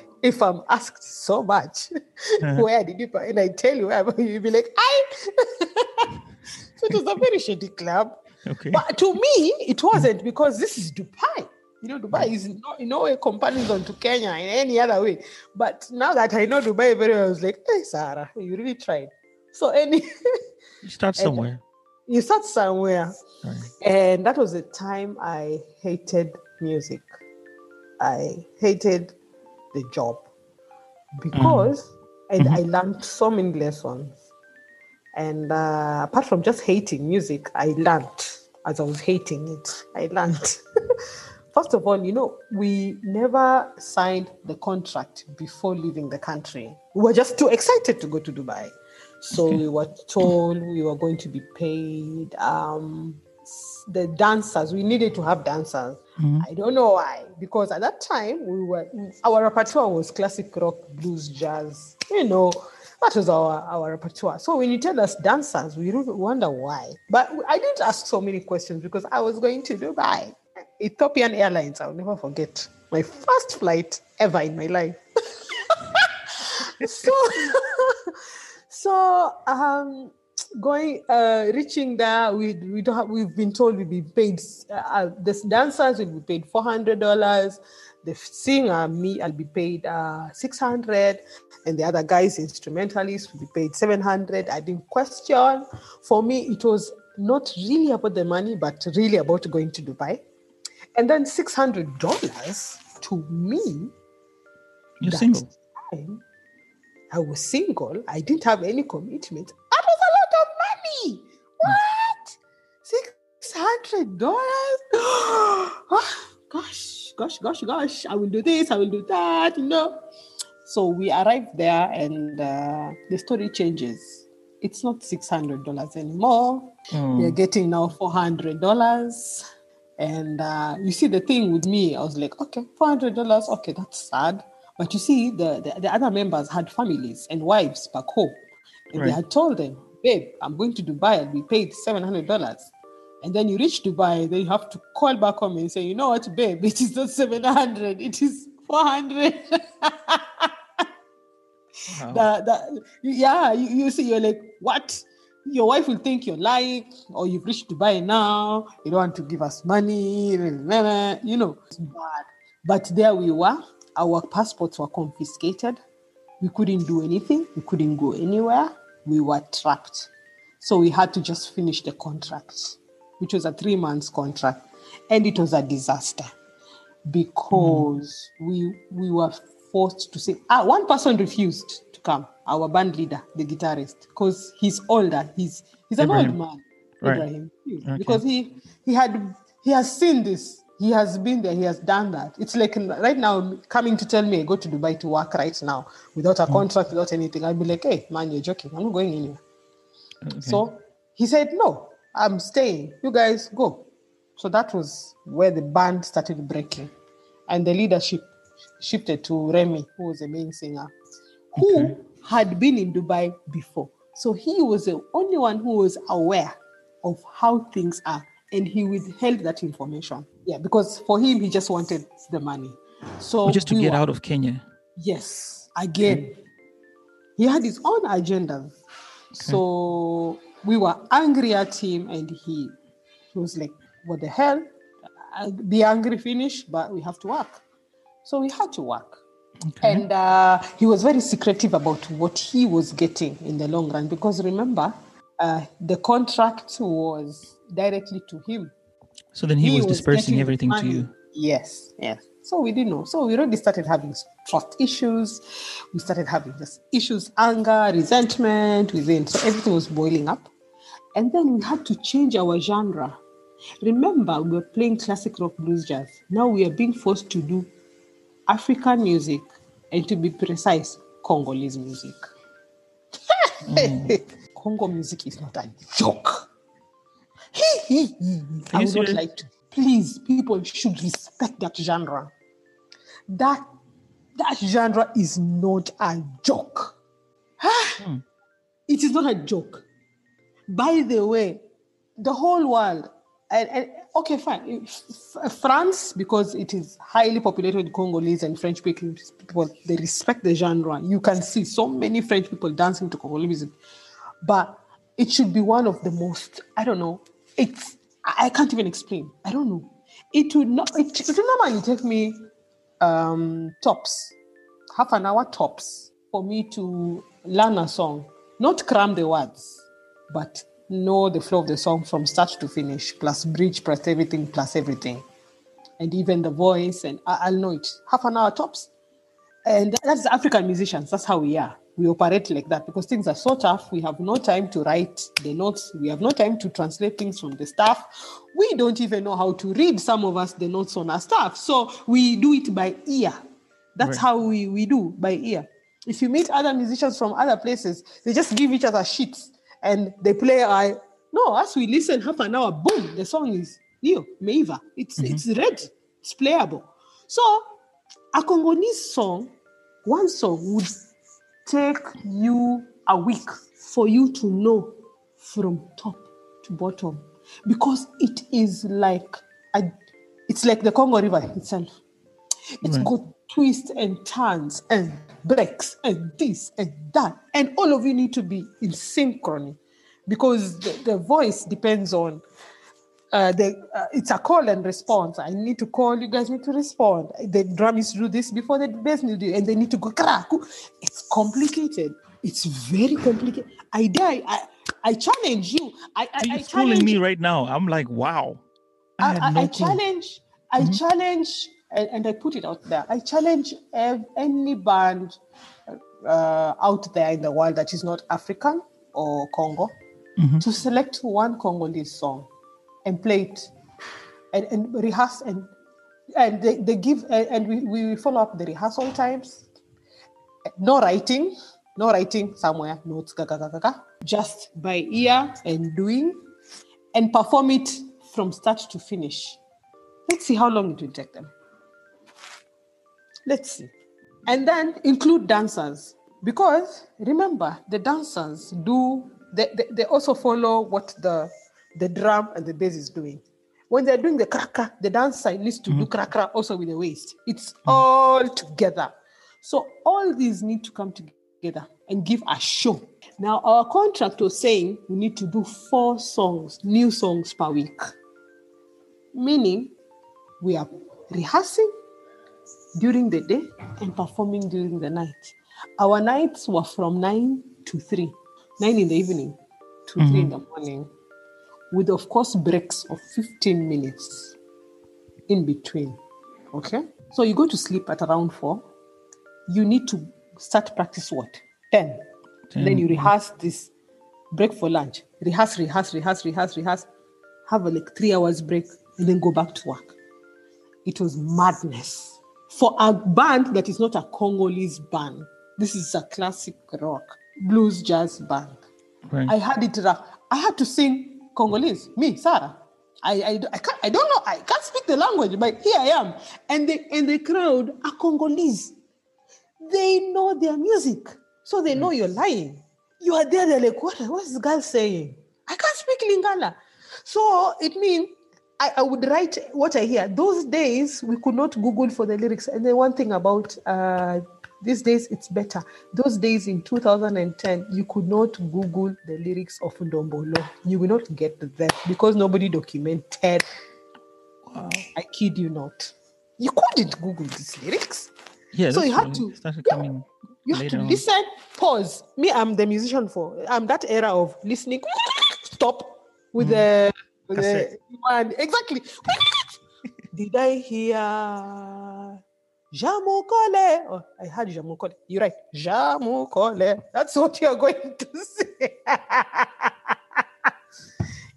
*laughs* if I'm asked so much, uh-huh. *laughs* where did you and I tell you where, *laughs* you'll be like, I. *laughs* so it was a very shady club. Okay. But to me, it wasn't because this is Dubai. You know, Dubai is no, in no way comparison to Kenya in any other way. But now that I know Dubai very well, I was like, hey, Sarah, you really tried. So, any. you start somewhere. You start somewhere. Right. And that was the time I hated music. I hated the job because mm. and mm-hmm. I learned so many lessons. And uh, apart from just hating music, I learned as I was hating it. I learned. *laughs* First of all, you know, we never signed the contract before leaving the country. We were just too excited to go to Dubai. So okay. we were told we were going to be paid. Um, the dancers, we needed to have dancers. Mm-hmm. I don't know why, because at that time we were our repertoire was classic rock, blues, jazz. You know, that was our our repertoire. So when you tell us dancers, we wonder why. But I didn't ask so many questions because I was going to Dubai. Ethiopian Airlines, I'll never forget my first flight ever in my life. *laughs* so, *laughs* so um, going uh, reaching there we we don't have, we've been told we'll be paid uh, uh the dancers will be paid four hundred dollars. The singer me i'll be paid uh 600 and the other guys instrumentalists will be paid 700 i didn't question. For me it was not really about the money but really about going to dubai. And then 600 dollars to me you're single. time, i was single. I didn't have any commitment what? Six hundred dollars? Oh, *gasps* gosh, gosh, gosh, gosh! I will do this, I will do that, you know. So we arrived there and uh, the story changes. It's not $600 anymore. Oh. We're getting now $400. And uh, you see, the thing with me, I was like, okay, $400, okay, that's sad. But you see, the, the, the other members had families and wives back home. And they had told them, babe, I'm going to Dubai and we paid $700. And then you reach Dubai, then you have to call back home and say, you know what, babe, *laughs* it is not 700, it is 400. Wow. the, the, yeah, you, you see, you're like, what? Your wife will think you're lying, or you've reached Dubai now, you don't want to give us money, you know, it's bad. But there we were, our passports were confiscated. We couldn't do anything, we couldn't go anywhere, we were trapped. So we had to just finish the contract, which was a three months contract, and it was a disaster because we we were forced to say ah one person refused to come our band leader the guitarist because he's older he's he's an old man Right. Okay. because he he had he has seen this he has been there he has done that it's like right now coming to tell me I go to Dubai to work right now without a hmm. contract without anything I'd be like hey man you're joking I'm not going anywhere Okay. so he said, No, I'm staying. You guys go. So that was where the band started breaking. And the leadership shifted to Remy, who was the main singer, who Okay. had been in Dubai before. So he was the only one who was aware of how things are. And he withheld that information. Yeah, because for him, he just wanted the money. So Or just to we get were- out of Kenya. Yes, again. He had his own agendas. So we were angry at him, and he, he was like, What the hell? Uh, Be angry, finish, but we have to work. So we had to work. Okay. And uh, he was very secretive about what he was getting in the long run because remember, uh, the contract was directly to him so then he, was, was dispersing everything to you. Yes, yes. So we didn't know. So we already started having trust issues. We started having just issues, anger, resentment within. So everything was boiling up. And then we had to change our genre. Remember, we were playing classic rock blues jazz. Now we are being forced to do African music and to be precise, Congolese music. *laughs* Mm. Congo music is not a joke. I would not like to. Please, people should respect that genre. That that genre is not a joke. Hmm. It is not a joke. By the way, the whole world, and, and okay, fine. France, because it is highly populated with Congolese and French people, they respect the genre. You can see so many French people dancing to Congolese music, but it should be one of the most. I don't know. It's I I can't even explain. I don't know. It would not. It, it would normally take me um, tops, half an hour tops, for me to learn a song, not cram the words, but know the flow of the song from start to finish, plus bridge, plus everything, plus everything, and even the voice, and I'll know it. Half an hour tops, and that's African musicians. That's how we are. We operate like that because things are so tough. We have no time to write the notes. We have no time to translate things from the staff. We don't even know how to read some of us the notes on our staff. So we do it by ear. That's Right. how we, we do by ear. If you meet other musicians from other places, they just give each other sheets and they play. I no, as we listen half an hour, boom, the song is new, Meiva. It's mm-hmm. it's ready, it's playable. So a Congolese song, one song would take you a week for you to know from top to bottom because it is like a, it's like the Congo River itself. It's Right. got twists and turns and breaks and this and that. And all of you need to be in synchrony because the, the voice depends on uh, the, uh, it's a call and response. I need to call, you guys need to respond. The drum needs to do this before the bass do and they need to go. "Kra. It's complicated. It's very complicated. I dare, I, I challenge you. I, I, You're I me right now. I'm like, wow. I, I, no I challenge, I challenge, and, and I put it out there. I challenge ev- any band uh, out there in the world that is not African or Congo Mhm. to select one Congolese song and play it and, and rehearse and and they, they give and, we, we follow up the rehearsal times. No writing, no writing somewhere, notes, just by ear and doing, and perform it from start to finish. Let's see how long it will take them. Let's see. And then include dancers. Because remember, the dancers do, they, they, they also follow what the, the drum and the bass is doing. When they're doing the cracker, the dancer needs to do mm-hmm. cracker also with the waist. It's mm-hmm. all together. So all these need to come together and give a show. Now, our contract was saying we need to do four songs, new songs per week. Meaning, we are rehearsing during the day and performing during the night. Our nights were from 9 to 3, 9 in the evening to 3 in mm-hmm. the morning, with, of course, breaks of 15 minutes in between. Okay? So you go to sleep at around 4. You need to start practice what? 10. Then you rehearse this, break for lunch, rehearse, rehearse, rehearse, rehearse, rehearse, have a like three hours break, and then go back to work. It was madness for a band that is not a Congolese band. This is a classic rock, blues, jazz band. Right. I had it rough. I had to sing Congolese. Me, Sarah. I, I, I, can't, I don't know. I can't speak the language, but here I am. And the, and the crowd are Congolese. They know their music. So they know you're lying. You are there, they're like, what, what's this girl saying? I can't speak Lingala. So it means I, I would write what I hear. Those days, we could not Google for the lyrics. And then one thing about uh, these days, it's better. Those days in 2010, you could not Google the lyrics of Ndombolo. You will not get them because nobody documented. Wow. I kid you not. You couldn't Google these lyrics. Yeah, So you had to- yeah. coming You have to on. listen, pause. Me, I'm the musician for. I'm that era of listening. Stop with the with the one exactly. *laughs* Did I hear Jamukole? Oh, I heard Jamukole. You're right. Jamukole. That's what you're going to say. *laughs*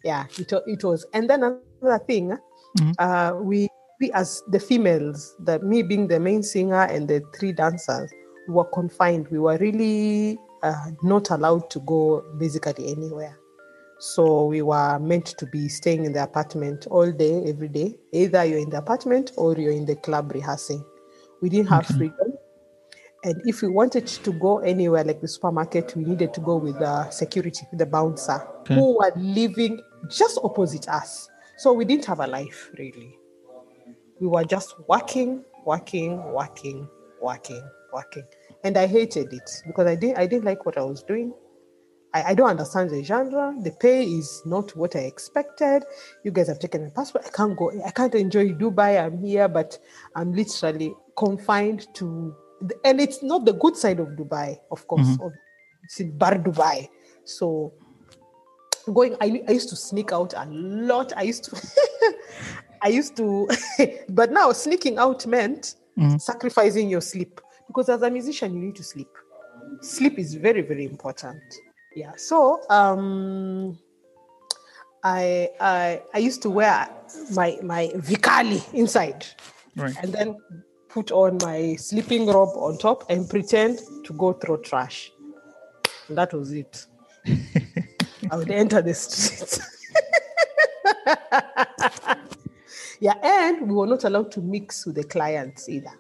yeah, it, it was. And then another thing, Mhm. uh, we we as the females, the me being the main singer and the three dancers, we were confined. We were really uh, not allowed to go basically anywhere. So we were meant to be staying in the apartment all day, every day. Either you're in the apartment or you're in the club rehearsing. We didn't have freedom. And if we wanted to go anywhere like the supermarket, we needed to go with the security, the bouncer, Okay. who were living just opposite us. So we didn't have a life really. We were just working, working, working, working, working. And I hated it because I didn't I didn't like what I was doing. I, I don't understand the genre. The pay is not what I expected. You guys have taken my passport. I can't go. I can't enjoy Dubai. I'm here, but I'm literally confined to. The, and it's not the good side of Dubai, of course. Mhm. Of- It's in Bur Dubai. So going, I, I used to sneak out a lot. I used to. *laughs* I used to, *laughs* but now sneaking out meant Mhm. sacrificing your sleep because as a musician you need to sleep. Sleep is very very important. Yeah. So um, I I I used to wear my my vikali inside Right. and then put on my sleeping robe on top and pretend to go throw trash. And that was it. *laughs* I would enter the streets. *laughs* yeah, and we were not allowed to mix with the clients either.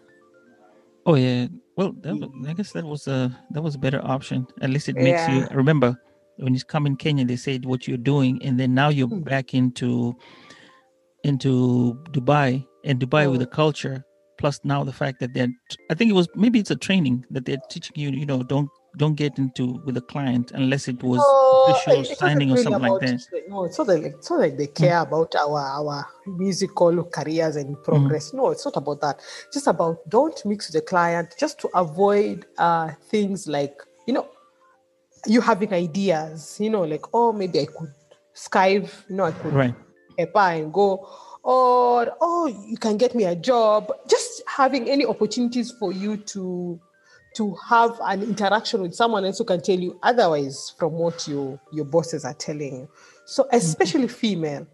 Oh yeah. Well, that, I guess that was a that was a better option. At least it makes you remember when you come in Kenya. They said what you're doing, and then now you're Hmm. back into into Dubai and Dubai with Oh. the culture. Plus now the fact that they're I think it was maybe it's a training that they're teaching you. You know, don't don't get into with a client unless it was official signing or wasn't something like that. No, it's not like it's not like they care about our our musical careers and progress. No, it's not about that. Just about don't mix with the client, just to avoid uh things like you know you having ideas. You know, like oh maybe I could skive. You know, I could Right. and go or oh you can get me a job just having any opportunities for you to to have an interaction with someone else who can tell you otherwise from what you your bosses are telling you so mm-hmm. especially female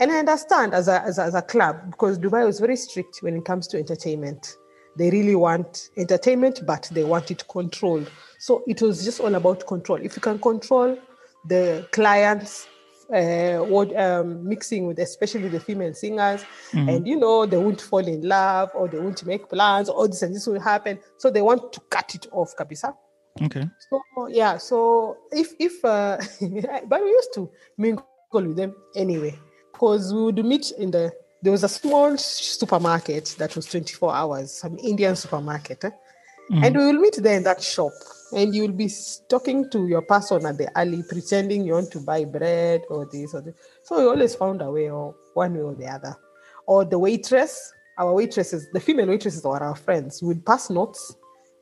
And I understand as a, as a, as a club because Dubai was very strict when it comes to entertainment. They really want entertainment, but they want it controlled. So it was just all about control. If you can control the clients, uh, what um, mixing with especially the female singers, and you know they won't fall in love or they won't make plans, or this and this will happen. So they want to cut it off, kabisa. Okay. So yeah, so if if uh, *laughs* but we used to mingle with them anyway, because we would meet in the there was a small supermarket that was 24 hours, some Indian supermarket, eh? and we will meet there in that shop, and you will be talking to your person at the alley, pretending you want to buy bread or this or this. So we always found a way, or one way or the other, or the waitress. Our waitresses, the female waitresses, were our friends. Would pass notes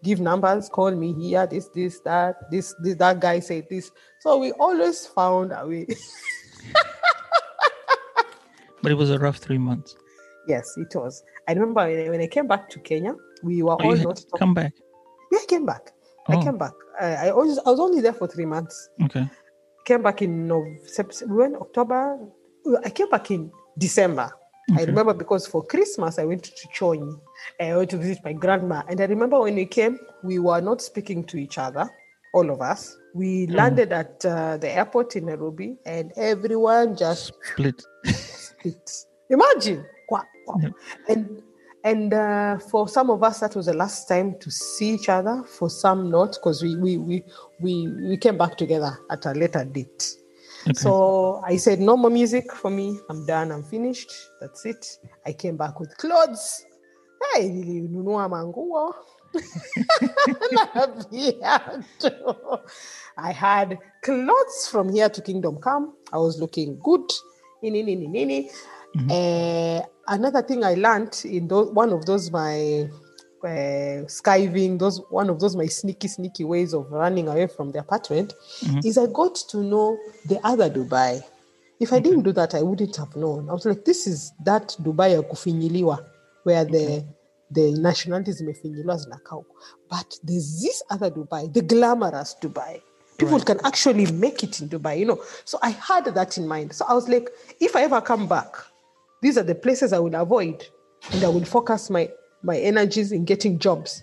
give numbers, call me here, this, this, that, this, this, that guy said this. So we always found a way. *laughs* But it was a rough three months. yes, it was. I remember when I, when I came back to Kenya, we were Oh, all not to come back. Yeah, I came back. I Oh. came back. I, I, always, I was only there for three months. Okay. Came back in Nov- Sept- we went October. I came back in December. I remember because for Christmas I went to Chonyi. I went to visit my grandma. And I remember when we came, we were not speaking to each other, all of us. We landed at uh, the airport in Nairobi and everyone just Split. *laughs* split. Imagine. Wow, wow. Yeah. And and uh, for some of us that was the last time to see each other. For some not, because we, we we we we came back together at a later date. Okay. So I said, no more music for me. I'm done. I'm finished. That's it. I came back with clothes. Hey, nilinunua manguo. *laughs* I had clothes from here to Kingdom Come. I was looking good. Nini, nini, nini. Eh, another thing I learned in those, one of those my uh, skiving, those one of those my sneaky, sneaky ways of running away from the apartment, is I got to know the other Dubai. If I didn't do that, I wouldn't have known. I was like, this is that Dubai ya kufinyiliwa, where the the nationalities zimefinyiliwa zinakaa huko. But there's this other Dubai, the glamorous Dubai. People can actually make it in Dubai, you know. So I had that in mind. So I was like, if I ever come back, these are the places I will avoid, and I will focus my my energies in getting jobs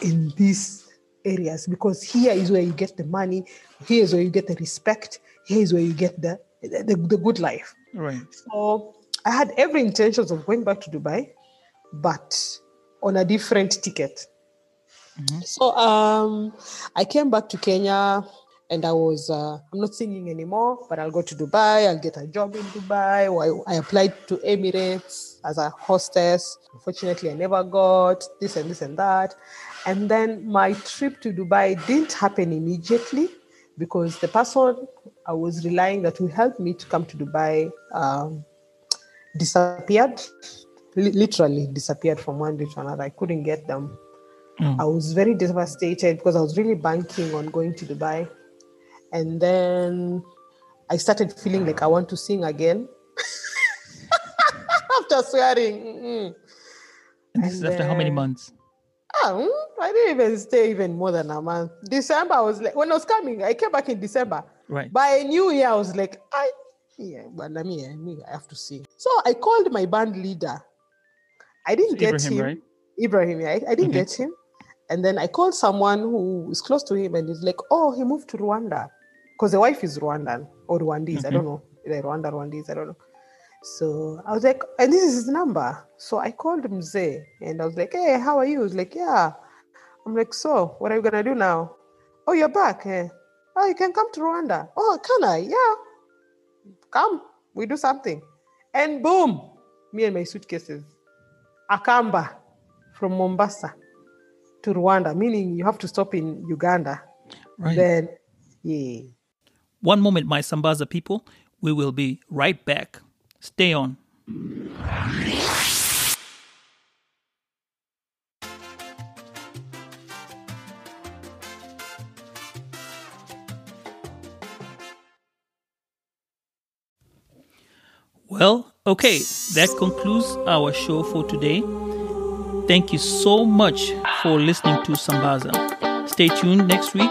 in these areas because here is where you get the money, here is where you get the respect, here is where you get the the, the good life. right. So I had every intentions of going back to Dubai, but on a different ticket. So um, I came back to Kenya and I was, uh, I'm not singing anymore, but I'll go to Dubai, I'll get a job in Dubai. I, I applied to Emirates as a hostess. Unfortunately, I never got this and this and that. And then my trip to Dubai didn't happen immediately because the person I was relying that would help me to come to Dubai um, disappeared, li- literally disappeared from one day to another. I couldn't get them. Oh. I was very devastated because I was really banking on going to Dubai. And then I started feeling like I want to sing again. *laughs* After swearing. mm-mm. And this is And after how many months? Mm, I didn't even stay even more than a month. December, I was like, when I was coming, I came back in December. Right. By New Year, I was like, I, yeah, but let me, I mean, I have to sing. So I called my band leader. I didn't get Ibrahim, him. right? Ibrahim, yeah, I, I didn't Okay. get him. And then I called someone who is close to him and he's like, oh, he moved to Rwanda. Because the wife is Rwandan or Rwandese. I don't know. the Rwanda, Rwandese, I don't know. So I was like, and this is his number. So I called him Mzee and I was like, hey, how are you? He's like, yeah. I'm like, so what are you gonna do now? Oh, you're back. Eh? Oh, you can come to Rwanda. Oh, can I? Yeah. Come, we do something. And boom, me and my suitcases. Akamba from Mombasa to Rwanda, meaning you have to stop in Uganda. Right. Then, yeah. One moment, my Sambaza people. We will be right back. Stay on. Well, okay, that concludes our show for today. Thank you so much for listening to Sambaza. Stay tuned next week